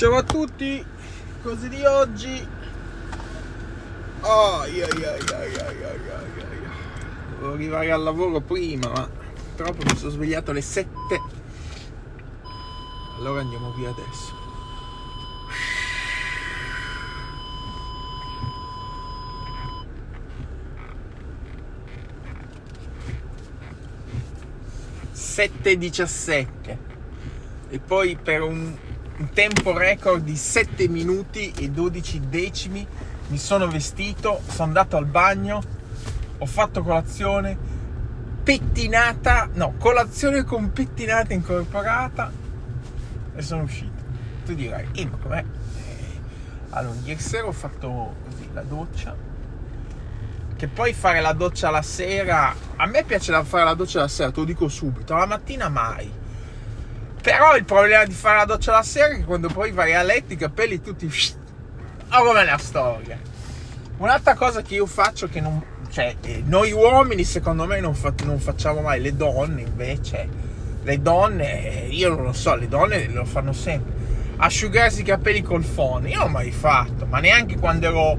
Ciao a tutti, cose di oggi. Ai, ai, ai, ai, ai, ai, ai. Devo arrivare al lavoro prima, ma purtroppo mi sono svegliato alle 7. Allora andiamo via adesso. Sette diciassette e poi per un, un tempo record di 7 minuti e 12 decimi mi sono vestito, sono andato al bagno, ho fatto colazione, pettinata, no, colazione con pettinata incorporata e sono uscito. Tu dirai, eh, ma com'è? Eh, allora, ieri sera ho fatto così la doccia, che poi fare la doccia la sera, a me piace fare la doccia la sera, te lo dico subito, la mattina mai però il problema di fare la doccia la sera è che quando poi vai a letto i capelli tutti... Oh, come la storia. Un'altra cosa che io faccio che non... Cioè, eh, noi uomini secondo me non, fa, non facciamo mai, le donne invece... Le donne, io non lo so, le donne lo fanno sempre. Asciugarsi i capelli col phone, io non l'ho mai fatto, ma neanche quando ero...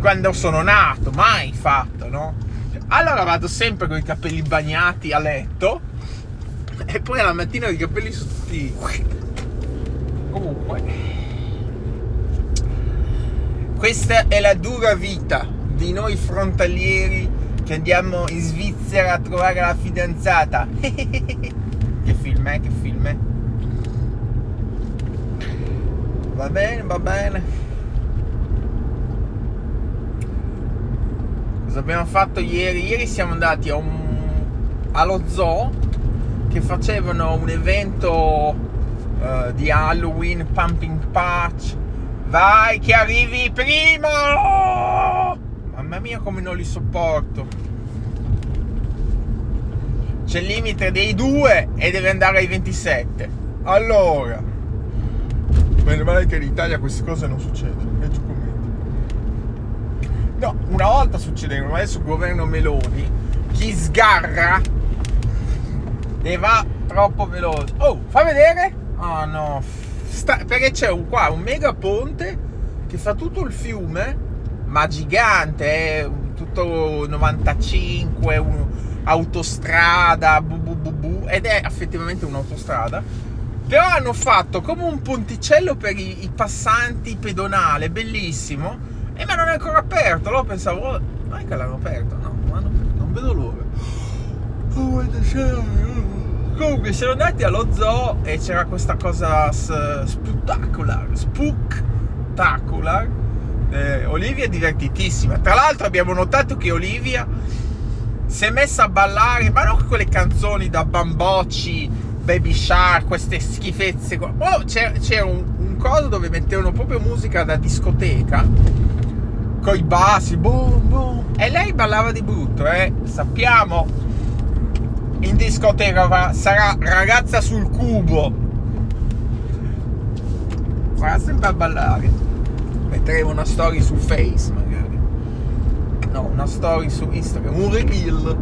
Quando sono nato, mai fatto, no? Allora vado sempre con i capelli bagnati a letto e poi alla mattina i capelli sono tutti comunque questa è la dura vita di noi frontalieri che andiamo in Svizzera a trovare la fidanzata. Che film è che film è va bene va bene. Cosa abbiamo fatto ieri? Ieri siamo andati un, allo zoo che facevano un evento uh, di Halloween Pumping Patch. Vai che arrivi prima! Mamma mia come non li sopporto. C'è il limite dei due e deve andare ai 27. Allora. Meno male che in Italia queste cose non succedono. No, una volta succedevano, adesso il governo Meloni, chi sgarra e va troppo veloce. Oh, fa vedere? Oh no, Sta, perché c'è un, qua un mega ponte che fa tutto il fiume, ma gigante, eh, tutto 95, un, autostrada, bu, bu, bu, bu, ed è effettivamente un'autostrada. Però hanno fatto come un ponticello per i, i passanti pedonale, bellissimo. E ma non è ancora aperto. Allora pensavo, oh, non è che l'hanno aperto, no, non, vedo l'ora. Oh, Comunque siamo andati allo zoo e c'era questa cosa spettacolare, spooktacular. Eh, Olivia è divertitissima. Tra l'altro abbiamo notato che Olivia si è messa a ballare, ma non quelle canzoni da bambocci, baby shark, queste schifezze. Oh, c'era, c'era un, un coso dove mettevano proprio musica da discoteca con i bassi, boom, boom. E lei ballava di brutto, eh. Sappiamo in discoteca sarà ragazza sul cubo. Farà sempre a ballare. Metteremo una story su face magari. No una story su instagram un reel.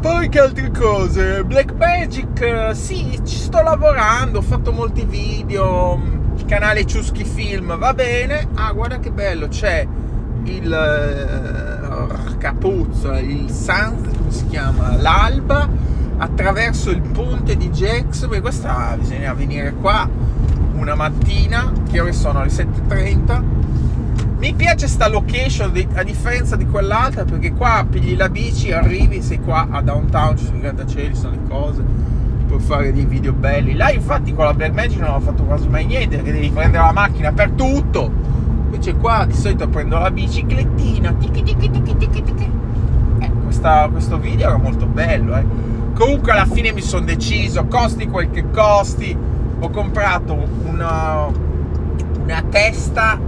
Poi che altre cose? Black magic sì ci sto lavorando ho fatto molti video canale Ciuschi Film va bene. Ah guarda che bello c'è il Capuzzo, il Sun, come si chiama? L'Alba attraverso il ponte di Gex, perché questa bisogna venire qua una mattina, che ore sono? Le 7.30. Mi piace sta location a differenza di quell'altra perché qua pigli la bici, arrivi, sei qua a downtown, ci sono i grattacieli, sono le cose, puoi fare dei video belli. Là infatti con la Black Magic non ho fatto quasi mai niente perché devi prendere la macchina per tutto Invece qua di solito prendo la biciclettina. Tichi, tichi, tichi. Eh, questa, questo video era molto bello. Eh. Comunque alla fine mi sono deciso, costi quel che costi. Ho comprato una, una testa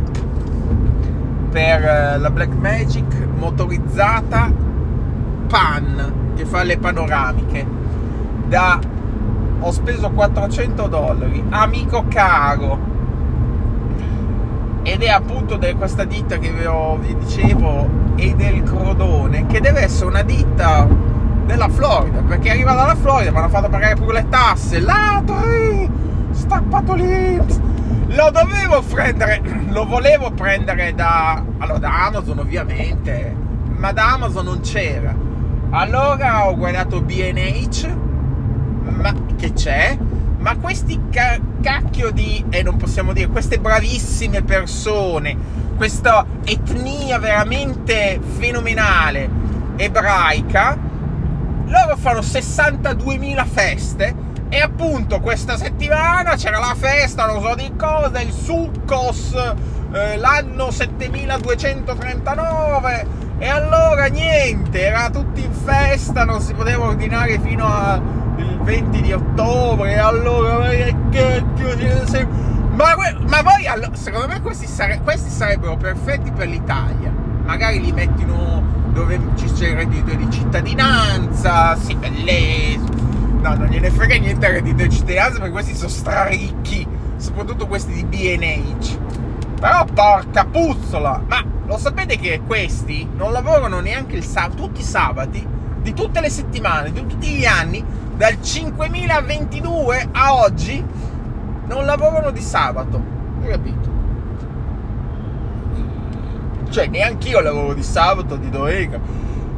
per eh, la Black Magic motorizzata pan che fa le panoramiche da ho speso 400 dollari amico caro ed è appunto di questa ditta che vi, dicevo e del Crodone che deve essere una ditta della Florida, perché arriva dalla Florida, mi hanno fatto pagare pure le tasse, ladri, stappato lì, lo dovevo prendere, lo volevo prendere da, allora, da Amazon ovviamente, ma da Amazon non c'era. Allora ho guardato BH, ma che c'è? Ma questi ca- cacchio di, e eh, non possiamo dire, queste bravissime persone, questa etnia veramente fenomenale ebraica, loro fanno 62.000 feste e appunto questa settimana c'era la festa, non so di cosa, il Succos, eh, l'anno 7239 e allora niente, era tutti in festa, non si poteva ordinare fino al 20 di ottobre allora che cacchio ma, ma voi secondo me questi, sare, questi sarebbero perfetti per l'Italia magari li mettono dove c'è il reddito di cittadinanza, sì, bellissimo. No, non gliene frega niente il reddito di cittadinanza perché questi sono straricchi, soprattutto questi di BNH. Però porca puzzola, ma lo sapete che questi non lavorano neanche il sabato, tutti i sabati, di tutte le settimane, di tutti gli anni, dal 5022 a oggi, non lavorano di sabato. Hai capito? cioè neanche io lavoro di sabato, di domenica,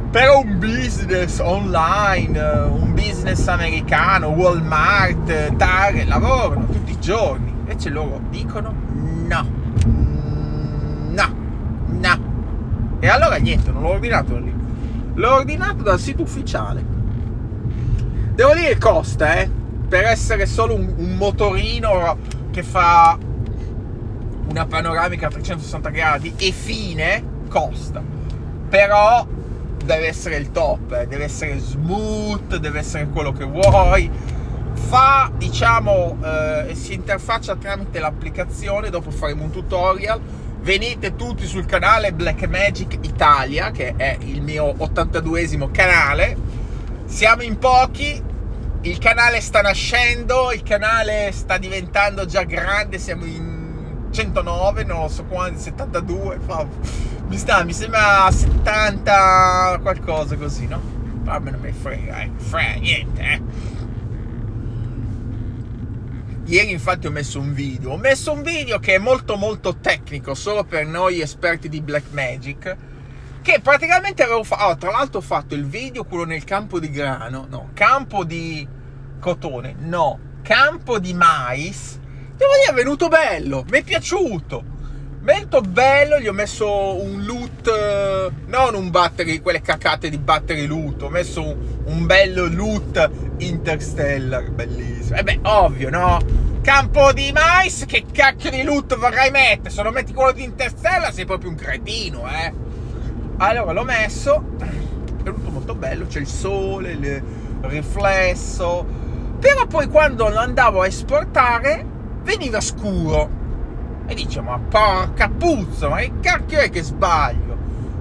però un business online, un business americano, Walmart, Target, lavorano tutti i giorni, invece loro dicono no, no, no. E allora niente, non l'ho ordinato lì, l'ho ordinato dal sito ufficiale. Devo dire costa, eh, per essere solo un, un motorino che fa una panoramica a 360 gradi e fine costa. Però deve essere il top, eh. deve essere smooth, deve essere quello che vuoi. Fa, diciamo, eh, si interfaccia tramite l'applicazione, dopo faremo un tutorial. Venite tutti sul canale Blackmagic Italia, che è il mio 82esimo canale. Siamo in pochi, il canale sta nascendo, il canale sta diventando già grande, siamo in 109, non so quanti, 72, fa, mi sta, mi sembra 70 qualcosa così, no? Ma non mi frega, eh, frega niente, eh. Ieri infatti ho messo un video, ho messo un video che è molto molto tecnico, solo per noi esperti di Blackmagic, che praticamente avevo fatto, oh, tra l'altro ho fatto il video, quello nel campo di grano, no, campo di cotone, no, campo di mais, Devo dire, è venuto bello, mi è piaciuto. Molto bello, gli ho messo un loot, non un battery, quelle cacate di battery loot, ho messo un, un bello loot interstellar, bellissimo. E eh beh, ovvio, no? Campo di mais, che cacchio di loot vorrai mettere? Se non metti quello di interstellar sei proprio un cretino, eh? Allora l'ho messo, è venuto molto bello, c'è il sole, il riflesso, però poi quando lo andavo a esportare veniva scuro. E dice, ma porca puzza, ma che cacchio è che sbaglio?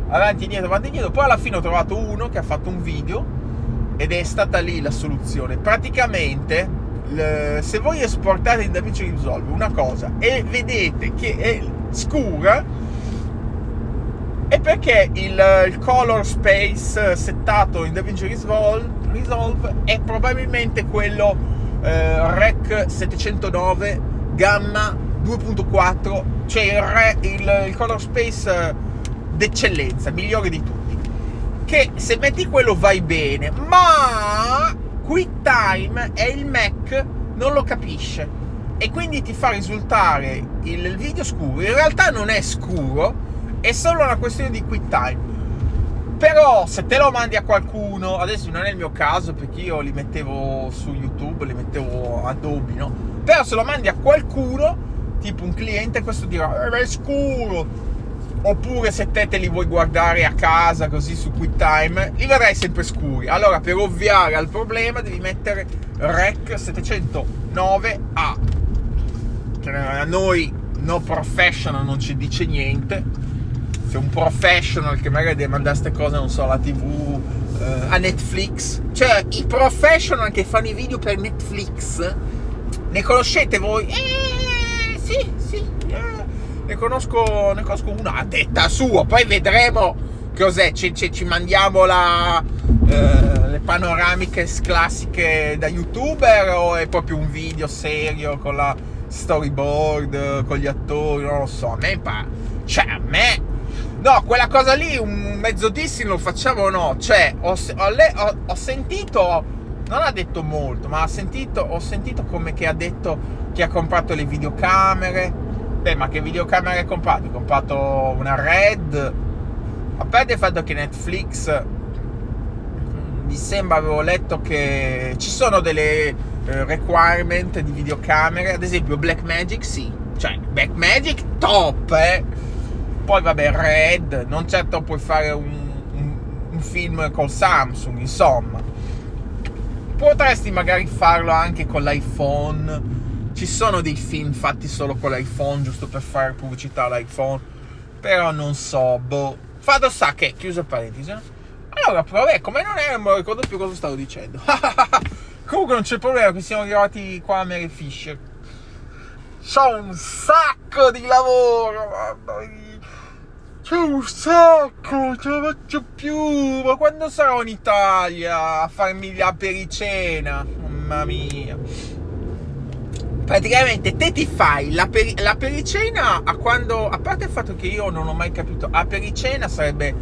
Avanti, indietro, avanti, indietro. Poi alla fine ho trovato uno che ha fatto un video ed è stata lì la soluzione. Praticamente, se voi esportate in DaVinci Resolve una cosa e vedete che è scura, è perché il, il color space settato in DaVinci Resolve, Resolve è probabilmente quello eh, Rec 709 gamma 2.4, cioè il, re, il, il color space eh, d'eccellenza, migliore di tutti. Che se metti quello vai bene, ma QuickTime e il Mac non lo capisce e quindi ti fa risultare il video scuro. In realtà non è scuro, è solo una questione di QuickTime. Però se te lo mandi a qualcuno, adesso non è il mio caso perché io li mettevo su YouTube, li mettevo Adobe, no? Però se lo mandi a qualcuno, tipo un cliente, questo dirà, eh, è scuro. Oppure se te te li vuoi guardare a casa così su QuickTime, li vedrai sempre scuri. Allora per ovviare al problema devi mettere Rec 709A. Che a noi no professional non ci dice niente. Se un professional che magari deve mandare queste cose, non so, alla tv, eh, a Netflix. Cioè i professional che fanno i video per Netflix ne conoscete voi? Eh, sì, sì. Eh, ne, conosco, ne conosco una a detta sua. Poi vedremo cos'è. Ci, ci, ci mandiamo la, eh, panoramiche classiche da youtuber o è proprio un video serio con la storyboard, con gli attori, non lo so, a me pa- cioè a me no, quella cosa lì un mezzo dissing lo facciamo o no? Cioè, ho, ho, ho, sentito non ha detto molto, ma ha sentito, ho sentito come che ha detto che ha comprato le videocamere. Beh, ma che videocamere hai comprato? Hai comprato una Red? A parte il fatto che Netflix mi sembra avevo letto che ci sono delle eh, requirement di videocamere, ad esempio Blackmagic sì, cioè Blackmagic top, eh. Poi vabbè Red, non certo puoi fare un, un, un film col Samsung, insomma. Potresti magari farlo anche con l'iPhone. Ci sono dei film fatti solo con l'iPhone, giusto per fare pubblicità all'iPhone. Però non so, boh. Fatto sta che, chiuso parentesi? Allora, vabbè, come non è, non lo ricordo più cosa stavo dicendo. Comunque non c'è problema che siamo arrivati qua a Mary Fisher. C'ho un sacco di lavoro, mamma mia. C'è un sacco, ce la faccio più. Ma quando sarò in Italia a farmi la pericena? Mamma mia. Praticamente te ti fai la, peri- la pericena a quando... A parte il fatto che io non ho mai capito, a pericena sarebbe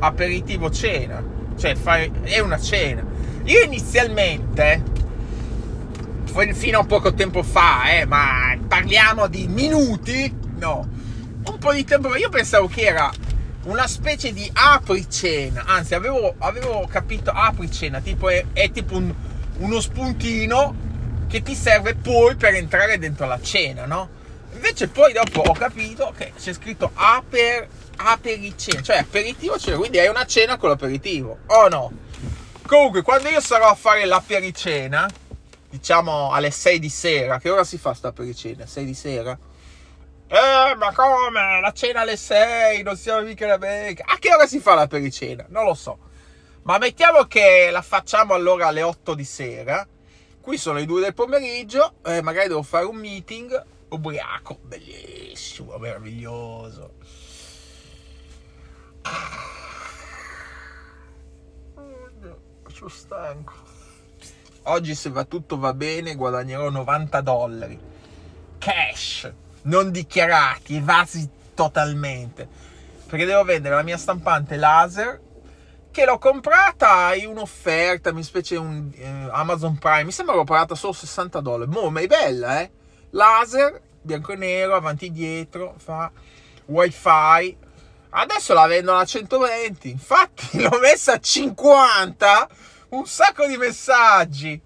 aperitivo cena, cioè fai, è una cena. Io inizialmente, fino a poco tempo fa, eh, ma parliamo di minuti, no, un po' di tempo fa, io pensavo che era una specie di apricena, anzi avevo, avevo capito apricena, tipo è, è tipo un, uno spuntino che ti serve poi per entrare dentro la cena, no? Invece poi dopo ho capito che c'è scritto aper apericena, cioè aperitivo cena, quindi è una cena con l'aperitivo, o no? Comunque, quando io sarò a fare l'apericena, diciamo alle 6 di sera, che ora si fa sta apericena? 6 di sera? Eh, ma come? La cena alle 6, non siamo mica in America. A che ora si fa la pericena? Non lo so. Ma mettiamo che la facciamo allora alle 8 di sera. Qui sono le 2 del pomeriggio, eh, magari devo fare un meeting ubriaco, bellissimo, meraviglioso. Sono stanco. Oggi se va tutto va bene guadagnerò 90 dollari. Cash, non dichiarati, evasi totalmente. Perché devo vendere la mia stampante laser che l'ho comprata in un'offerta, mi specie un eh, Amazon Prime. Mi sembra l'ho pagata solo 60 dollari. Mo, ma è bella, eh? Laser, bianco e nero, avanti e dietro, fa wifi, Adesso la vendono a 120, infatti l'ho messa a 50, un sacco di messaggi.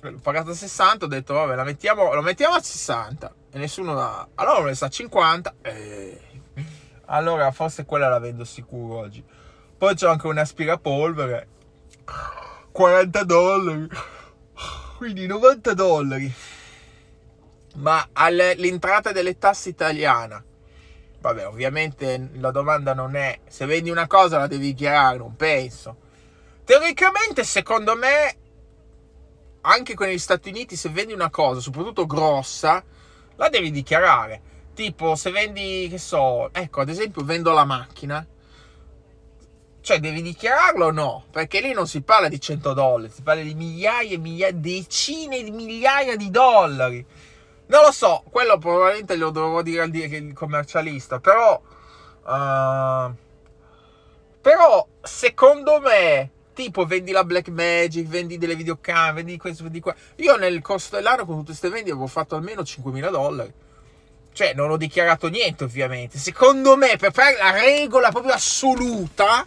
L'ho pagata a 60, ho detto vabbè, la mettiamo, lo mettiamo a 60 e nessuno la... Allora l'ho messa a 50 e... Allora forse quella la vendo sicuro oggi. Poi c'ho anche un aspirapolvere, 40 dollari, quindi 90 dollari. Ma all'entrata delle tasse italiane Vabbè, ovviamente la domanda non è se vendi una cosa la devi dichiarare, non penso. Teoricamente, secondo me, anche con gli Stati Uniti, se vendi una cosa, soprattutto grossa, la devi dichiarare. Tipo, se vendi, che so, ecco, ad esempio, vendo la macchina. Cioè, devi dichiararlo o no? Perché lì non si parla di 100 dollari, si parla di migliaia e migliaia, decine di migliaia di dollari. Non lo so, quello probabilmente lo dovevo dire al commercialista, però... Uh, però, secondo me, tipo vendi la Black Magic, vendi delle videocamere, vendi questo, vendi qua. Io nel corso dell'anno con tutte queste vendite avevo fatto almeno 5.000 dollari. Cioè, non ho dichiarato niente, ovviamente. Secondo me, per fare la regola proprio assoluta,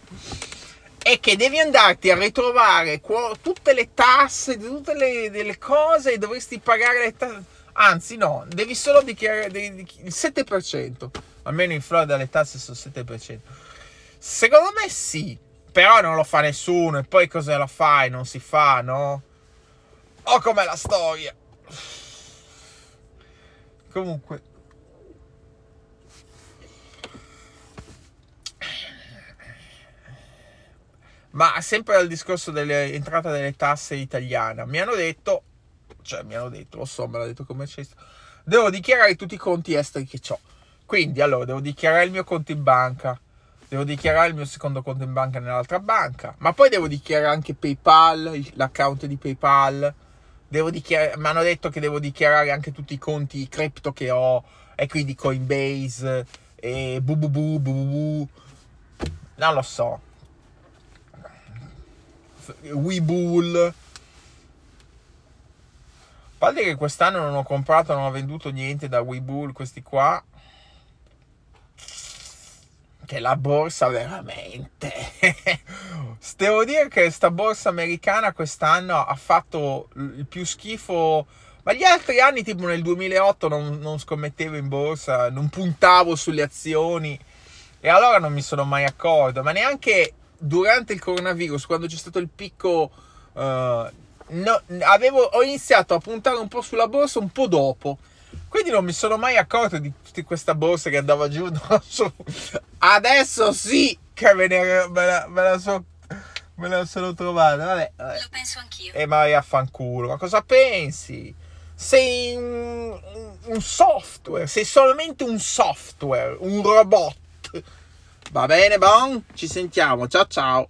è che devi andarti a ritrovare tutte le tasse, tutte le, le cose e dovresti pagare le tasse Anzi, no, devi solo dichiarare il 7%. Almeno in Florida le tasse sono il 7%. Secondo me sì, però non lo fa nessuno. E poi cosa la fai? Non si fa, no? Oh, com'è la storia. Comunque. Ma sempre al discorso dell'entrata delle tasse italiane, mi hanno detto cioè mi hanno detto, lo so, me l'ha detto il commercialista, devo dichiarare tutti i conti esteri che ho. Quindi, allora, devo dichiarare il mio conto in banca, devo dichiarare il mio secondo conto in banca nell'altra banca, ma poi devo dichiarare anche PayPal, l'account di PayPal. Devo dichiarare, mi hanno detto che devo dichiarare anche tutti i conti crypto che ho, e quindi Coinbase, e bububu. Non lo so. Webull. A parte che quest'anno non ho comprato, non ho venduto niente da Webull, questi qua che la borsa veramente. Devo dire che sta borsa americana quest'anno ha fatto il più schifo. Ma gli altri anni, tipo nel 2008, non, non scommettevo in borsa, non puntavo sulle azioni e allora non mi sono mai accorto. Ma neanche durante il coronavirus, quando c'è stato il picco, uh, no, avevo, ho iniziato a puntare un po' sulla borsa un po' dopo. Quindi non mi sono mai accorto di tutta questa borsa che andava giù. Adesso sì che me, ne, me, la, me la so me la sono trovata. Vabbè, vabbè. Lo penso anch'io. E vai a fanculo. Ma cosa pensi? Sei un, un, software, sei solamente un software, un robot. Va bene, bon? Ci sentiamo. Ciao ciao.